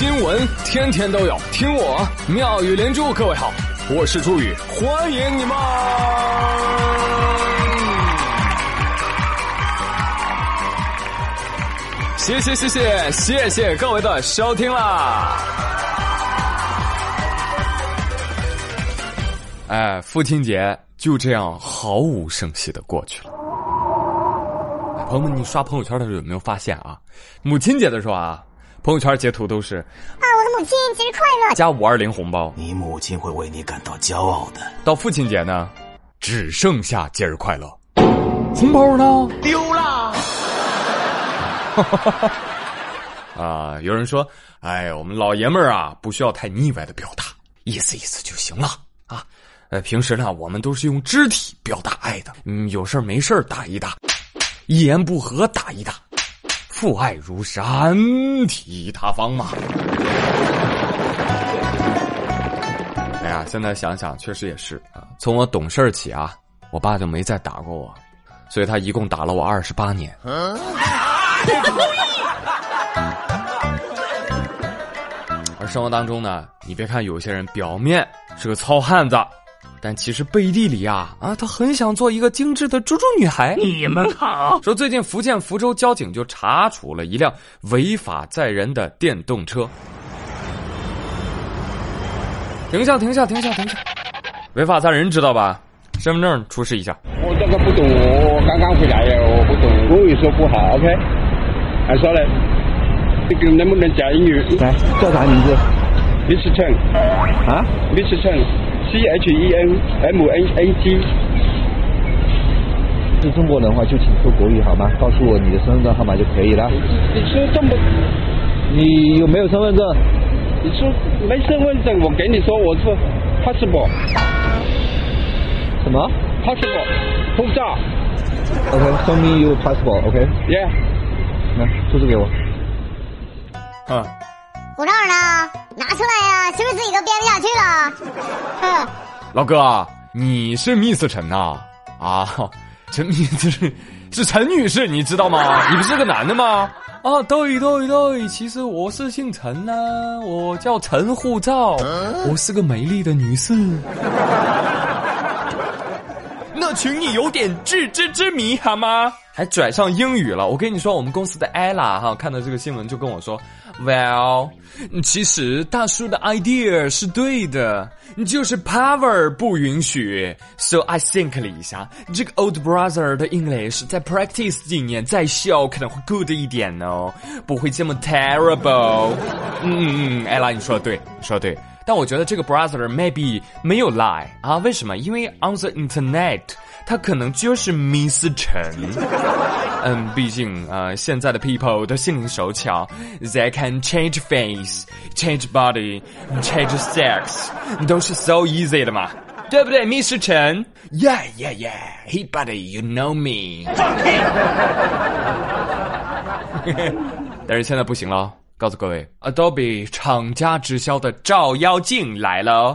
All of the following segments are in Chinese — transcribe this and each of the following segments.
新闻天天都有，听我妙语连珠。各位好，我是朱宇，欢迎你们！谢谢谢谢谢谢各位的收听啦！哎，父亲节就这样毫无声息的过去了。朋友们，你刷朋友圈的时候有没有发现啊？母亲节的时候啊，朋友圈截图都是啊，我的母亲节日快乐，加五二零红包。你母亲会为你感到骄傲的。到父亲节呢，只剩下节日快乐，红包呢丢了。啊，有人说，哎，我们老爷们儿啊，不需要太腻歪的表达，意思意思就行了啊。呃，平时呢，我们都是用肢体表达爱的，嗯，有事没事打一打，一言不合打一打，父爱如山，体塌方嘛。哎呀，现在想想，确实也是啊。从我懂事起啊，我爸就没再打过我，所以他一共打了我二十八年。而生活当中呢，你别看有些人表面是个糙汉子。但其实背地里呀，啊，他很想做一个精致的猪猪女孩。你们好，说最近福建福州交警就查处了一辆违法载人的电动车。停下，停下，停下，停下！违法载人知道吧？身份证出示一下。我这个不懂，我刚刚回来呀，我不懂，我语说不好，OK？还说嘞，这个能不能讲英语？来，叫啥名字？Mr. Chen。啊？Mr. Chen。C H E N M N A G，是中国人的话就请说国语好吗？告诉我你的身份证号码就可以了。你说这么，你有没有身份证？你说没身份证，我给你说我是 passport。什么？passport，护照。OK，show me your passport。OK。Yeah。来，出示给我。啊。护照呢？拿出来呀！是不是自己都编不下去了？哼，老哥，你是 Miss 陈呐？啊，陈 Miss 是是陈女士，你知道吗？你不是个男的吗？啊，对对对，其实我是姓陈呐，我叫陈护照，我是个美丽的女士。那请你有点自知之明好吗？还拽上英语了。我跟你说，我们公司的 Ella 哈，看到这个新闻就跟我说。Well，其实大叔的 idea 是对的，就是 power 不允许。So I think 了一下，这个 old brother 的 English 再 practice 几年再笑可能会 good 一点哦，不会这么 terrible。嗯嗯嗯，艾拉，你说的对，说的对。但我觉得这个 brother maybe 没有 lie 啊？为什么？因为 on the internet。他可能就是 Miss 陈，嗯，毕竟啊，现在的 people 都心灵手巧，they can change face, change body, change sex，都是 so easy 的嘛，对不对，Miss 陈？Yeah, yeah, yeah, he buddy, you know me。但是现在不行了， 告诉各位，Adobe 厂家直销的照妖镜来了。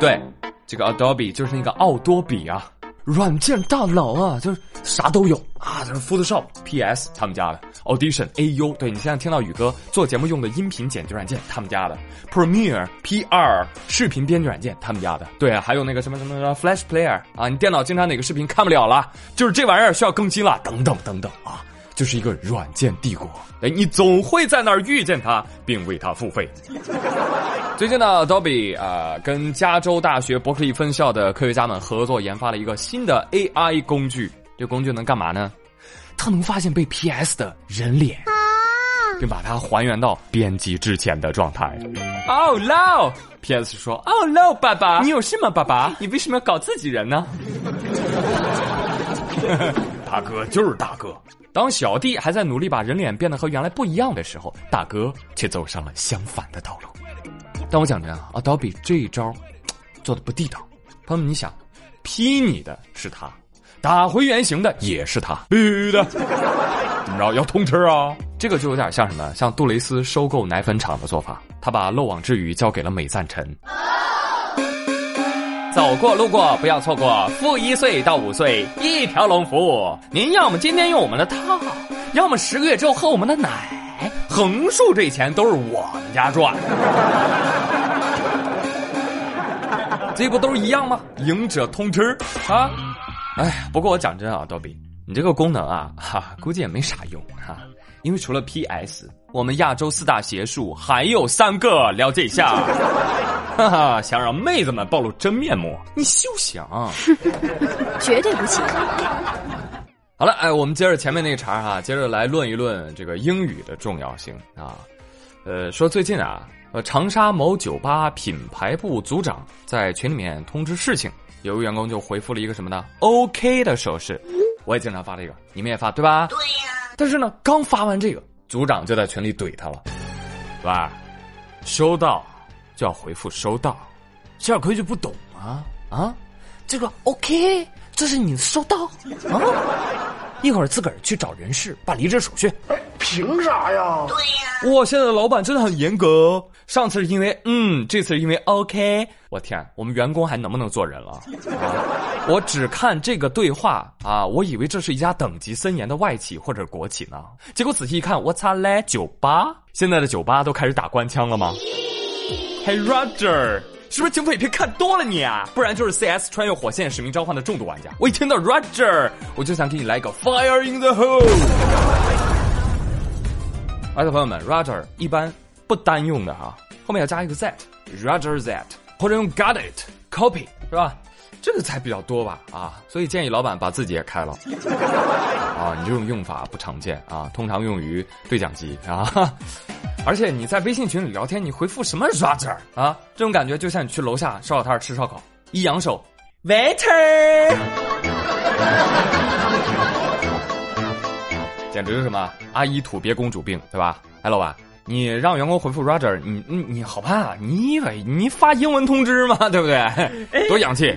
对，这个 Adobe 就是那个奥多比啊。软件大佬啊，就是啥都有啊，就是 Photoshop、PS 他们家的，Audition、AU，对你现在听到宇哥做节目用的音频剪辑软件他们家的，Premiere、PR 视频编辑软件他们家的，对啊，还有那个什么什么什么 Flash Player 啊，你电脑经常哪个视频看不了了，就是这玩意儿需要更新了，等等等等啊。就是一个软件帝国，哎，你总会在那儿遇见他，并为他付费。最近呢，Adobe 啊，跟加州大学伯克利分校的科学家们合作研发了一个新的 AI 工具。这工具能干嘛呢？它能发现被 PS 的人脸，并把它还原到编辑之前的状态。Oh no！PS 说：“Oh no，爸爸，你有事吗？爸爸，你为什么要搞自己人呢？” 大哥就是大哥。当小弟还在努力把人脸变得和原来不一样的时候，大哥却走上了相反的道路。但我讲真啊，Adobe 这一招做的不地道。朋友们，你想批你的是他，打回原形的也是他，必须的。怎么着？要通吃啊？这个就有点像什么？像杜蕾斯收购奶粉厂的做法，他把漏网之鱼交给了美赞臣。走过路过不要错过，负一岁到五岁一条龙服务。您要么今天用我们的套，要么十个月之后喝我们的奶。横竖这钱都是我们家赚。这不都一样吗？赢者通吃啊！哎，不过我讲真啊，逗比，你这个功能啊，哈，估计也没啥用哈，因为除了 PS，我们亚洲四大邪术还有三个，了解一下。哈哈，想让妹子们暴露真面目，你休想！绝对不行。好了，哎，我们接着前面那个茬哈，接着来论一论这个英语的重要性啊。呃，说最近啊，呃，长沙某酒吧品牌部组长在群里面通知事情，有个员工就回复了一个什么呢？OK 的手势。我也经常发这个，你们也发对吧？对呀。但是呢，刚发完这个，组长就在群里怼他了，喂，收到就要回复收到，小亏就不懂啊啊，这个 OK。这是你的收到啊！一会儿自个儿去找人事办离职手续。凭啥呀？对呀。哇，现在的老板真的很严格。上次是因为嗯，这次是因为 OK。我天，我们员工还能不能做人了？我只看这个对话啊，我以为这是一家等级森严的外企或者国企呢。结果仔细一看，我擦嘞，酒吧！现在的酒吧都开始打官腔了吗？Hey Roger。是不是警匪片看多了你啊？不然就是 CS 穿越火线使命召唤的重度玩家。我一听到 Roger，我就想给你来个 Fire in the hole。而且朋友们，Roger 一般不单用的哈，后面要加一个 that，Roger that，或者用 Got it，Copy 是吧？这个才比较多吧啊，所以建议老板把自己也开了。啊，你这种用法不常见啊，通常用于对讲机啊。而且你在微信群里聊天，你回复什么 Roger 啊？这种感觉就像你去楼下烧烤摊吃烧烤，一扬手，Waiter，简直是什么阿依土鳖公主病，对吧？哎，老板，你让员工回复 Roger，你你你好办啊？你以为你发英文通知吗？对不对？多洋气！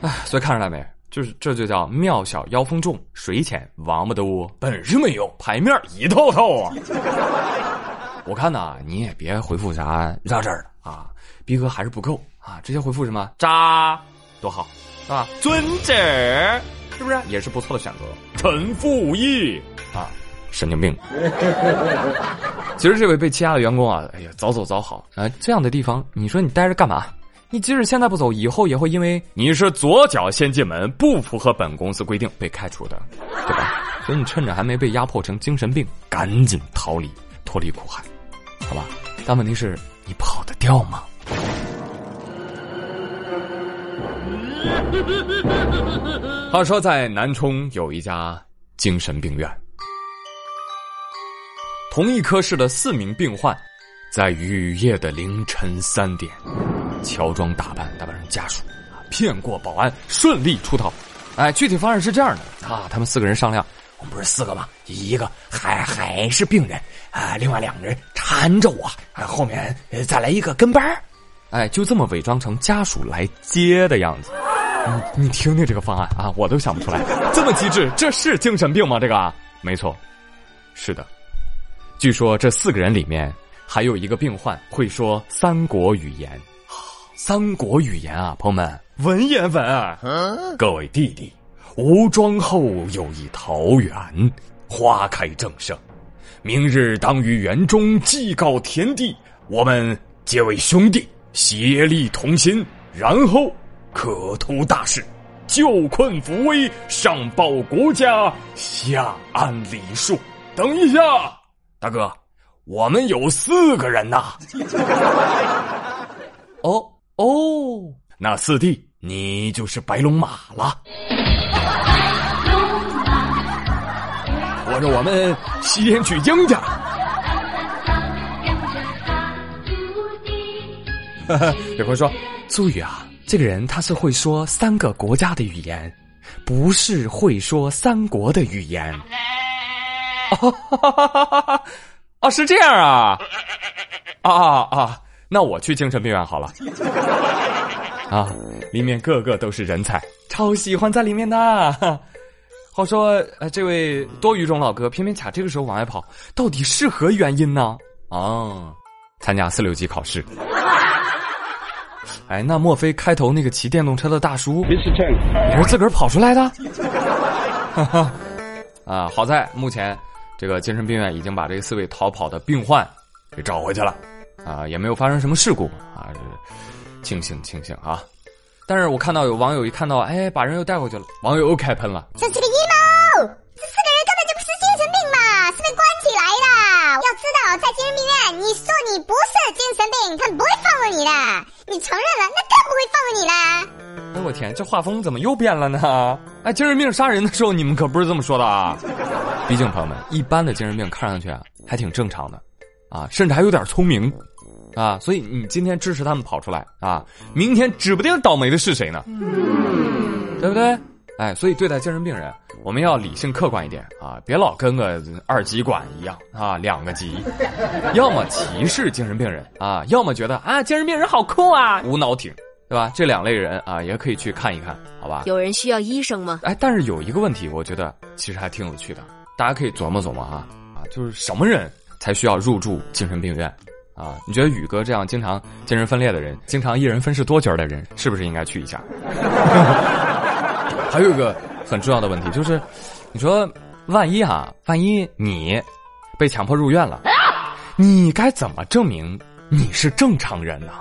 哎，所以看出来没？就是这就叫庙小妖风重，水浅王八多，本事没有，牌面一套套啊！我看呐，你也别回复啥 Roger 了啊，逼格还是不够啊，直接回复什么渣，多好，是吧？尊者是不是也是不错的选择？臣服武艺啊，神经病！其实这位被欺压的员工啊，哎呀，早走早好啊！这样的地方，你说你待着干嘛？你即使现在不走，以后也会因为你是左脚先进门，不符合本公司规定被开除的，对吧？所以你趁着还没被压迫成精神病，赶紧逃离，脱离苦海，好吧？但问题是，你跑得掉吗？话说，在南充有一家精神病院，同一科室的四名病患，在雨夜的凌晨三点。乔装打扮，打扮成家属，骗过保安，顺利出逃。哎，具体方案是这样的啊，他们四个人商量，我们不是四个吗？一个还还是病人啊，另外两个人缠着我，后面再来一个跟班哎，就这么伪装成家属来接的样子。你你听听这个方案啊，我都想不出来，这么机智，这是精神病吗？这个没错，是的。据说这四个人里面还有一个病患会说三国语言。三国语言啊，朋友们，文言文啊！各位弟弟，吴庄后有一桃园，花开正盛，明日当于园中祭告天地，我们结为兄弟，协力同心，然后可图大事，救困扶危，上报国家，下安礼数。等一下，大哥，我们有四个人呐。哦。哦，那四弟，你就是白龙马了。或者我们西天取经去。有朋友说：“苏宇啊，这个人他是会说三个国家的语言，不是会说三国的语言。” 啊，是这样啊！啊啊啊！那我去精神病院好了，啊，里面个个都是人才，超喜欢在里面的。话说，呃，这位多语种老哥偏偏卡这个时候往外跑，到底是何原因呢？哦，参加四六级考试。哎，那莫非开头那个骑电动车的大叔也是自个儿跑出来的？哈哈啊，好在目前这个精神病院已经把这四位逃跑的病患给找回去了，啊，也没有发生什么事故啊，庆幸庆幸啊！但是我看到有网友一看到，哎，把人又带回去了，网友又开喷了，这是个阴谋，这四个人根本就不是精神病嘛，是被关起来的。要知道，在精神病院，你说你不是精神病，他们不会放过你的；你承认了，那更不会放过你了。哎，我天，这画风怎么又变了呢？哎，精神病杀人的时候，你们可不是这么说的啊！毕竟朋友们，一般的精神病看上去啊，还挺正常的，啊，甚至还有点聪明，啊，所以你今天支持他们跑出来啊，明天指不定倒霉的是谁呢？对不对？哎，所以对待精神病人，我们要理性客观一点啊，别老跟个二极管一样啊，两个极，要么歧视精神病人啊，要么觉得啊，精神病人好酷啊，无脑挺。对吧？这两类人啊，也可以去看一看，好吧？有人需要医生吗？哎，但是有一个问题，我觉得其实还挺有趣的，大家可以琢磨琢磨哈啊，就是什么人才需要入住精神病院啊？你觉得宇哥这样经常精神分裂的人，经常一人分饰多角的人，是不是应该去一下？还有一个很重要的问题就是，你说万一哈，万一你被强迫入院了，你该怎么证明你是正常人呢？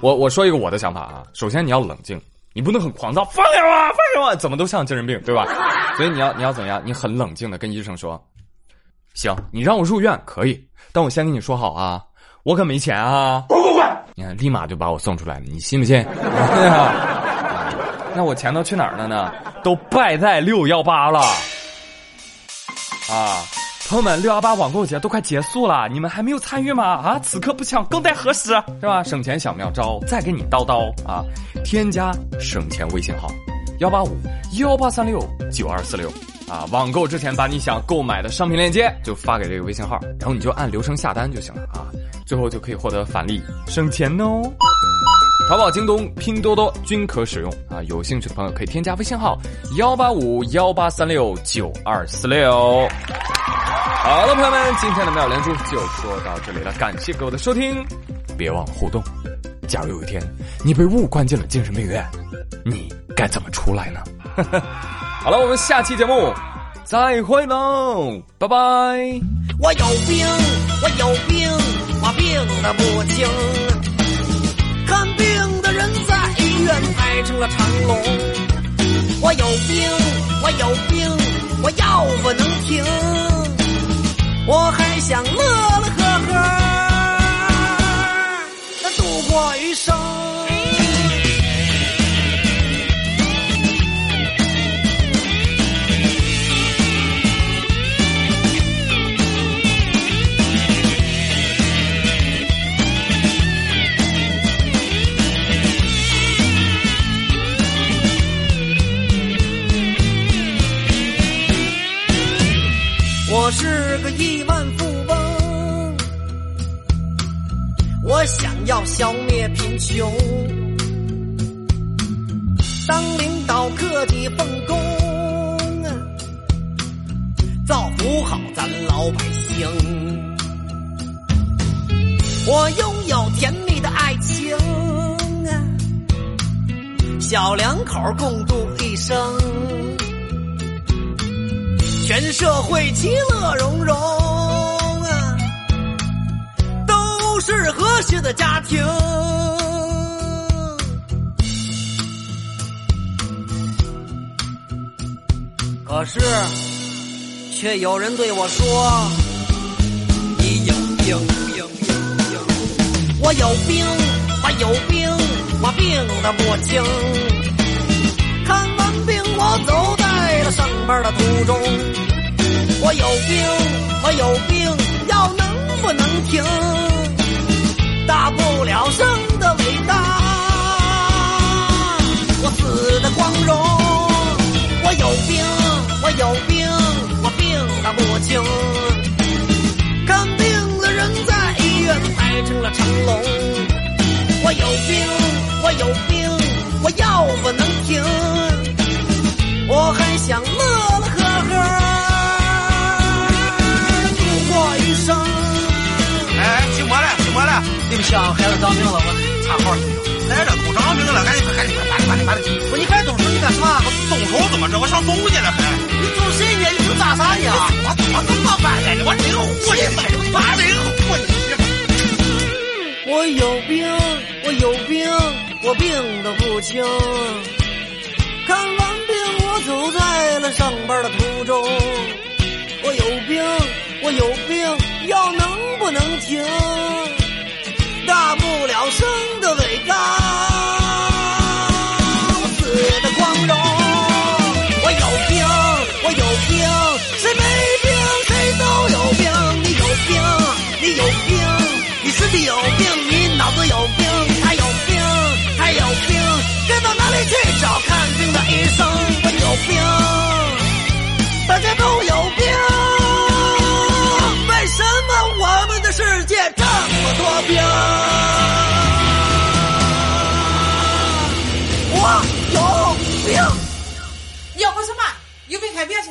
我我说一个我的想法啊，首先你要冷静，你不能很狂躁，放开我，放开我，怎么都像精神病，对吧？所以你要你要怎么样？你很冷静的跟医生说，行，你让我入院可以，但我先跟你说好啊，我可没钱啊！滚滚滚！你看，立马就把我送出来了，你信不信？那我钱都去哪儿了呢？都败在六幺八了啊！朋友们，六幺八网购节都快结束了，你们还没有参与吗？啊，此刻不抢更待何时？是吧？省钱小妙招，再给你叨叨啊！添加省钱微信号幺八五幺八三六九二四六啊！网购之前把你想购买的商品链接就发给这个微信号，然后你就按流程下单就行了啊！最后就可以获得返利，省钱哦！淘宝、京东、拼多多均可使用啊！有兴趣的朋友可以添加微信号幺八五幺八三六九二四六。好了，朋友们，今天的妙连珠就说到这里了，感谢各位的收听，别忘了互动。假如有一天你被误关进了精神病院，你该怎么出来呢？好了，我们下期节目再会喽，拜拜。我有病，我有病，我病的不轻。看病的人在医院排成了长龙。我有病，我有病，我药不能停。我还想乐乐呵呵的度过余生。亿万富翁，我想要消灭贫穷，当领导克己奉公，造福好咱老百姓。我拥有甜蜜的爱情，小两口共度一生。全社会其乐融融啊，都是和谐的家庭。可是，却有人对我说：“你有病，病，病！我有病，我有病，我病的不轻。看完病，我走在了上班的途中。”我有病，我有病，药能不能停？大不了生的伟大，我死的光荣。我有病，我有病，我病的不轻。看病的人在医院排成了长龙。我有病，我有病，我药不能停。你们想孩子长病了，我插号行不行？来这都长病了，赶紧快，赶紧快，快点，快点，快点！不，你赶紧动手，你。干什么？我动手怎么着？我想走去了还。你揍谁呢？你是咋啥呢？我怎么这么办来的？我真混，我真混。我有病，我有病，我病得不轻。看完病，我走在了上班的途中。我有病，我有病，药能不能停？大不了生的伟大，死的光荣。我有病，我有病，谁没病？谁都有病。你有病，你有病，你身体有病，你脑子有病，他有病，他有病，该到哪里去找看病的医生？我有病，大家都有么多病？我有病。要喝什么？有病看病去。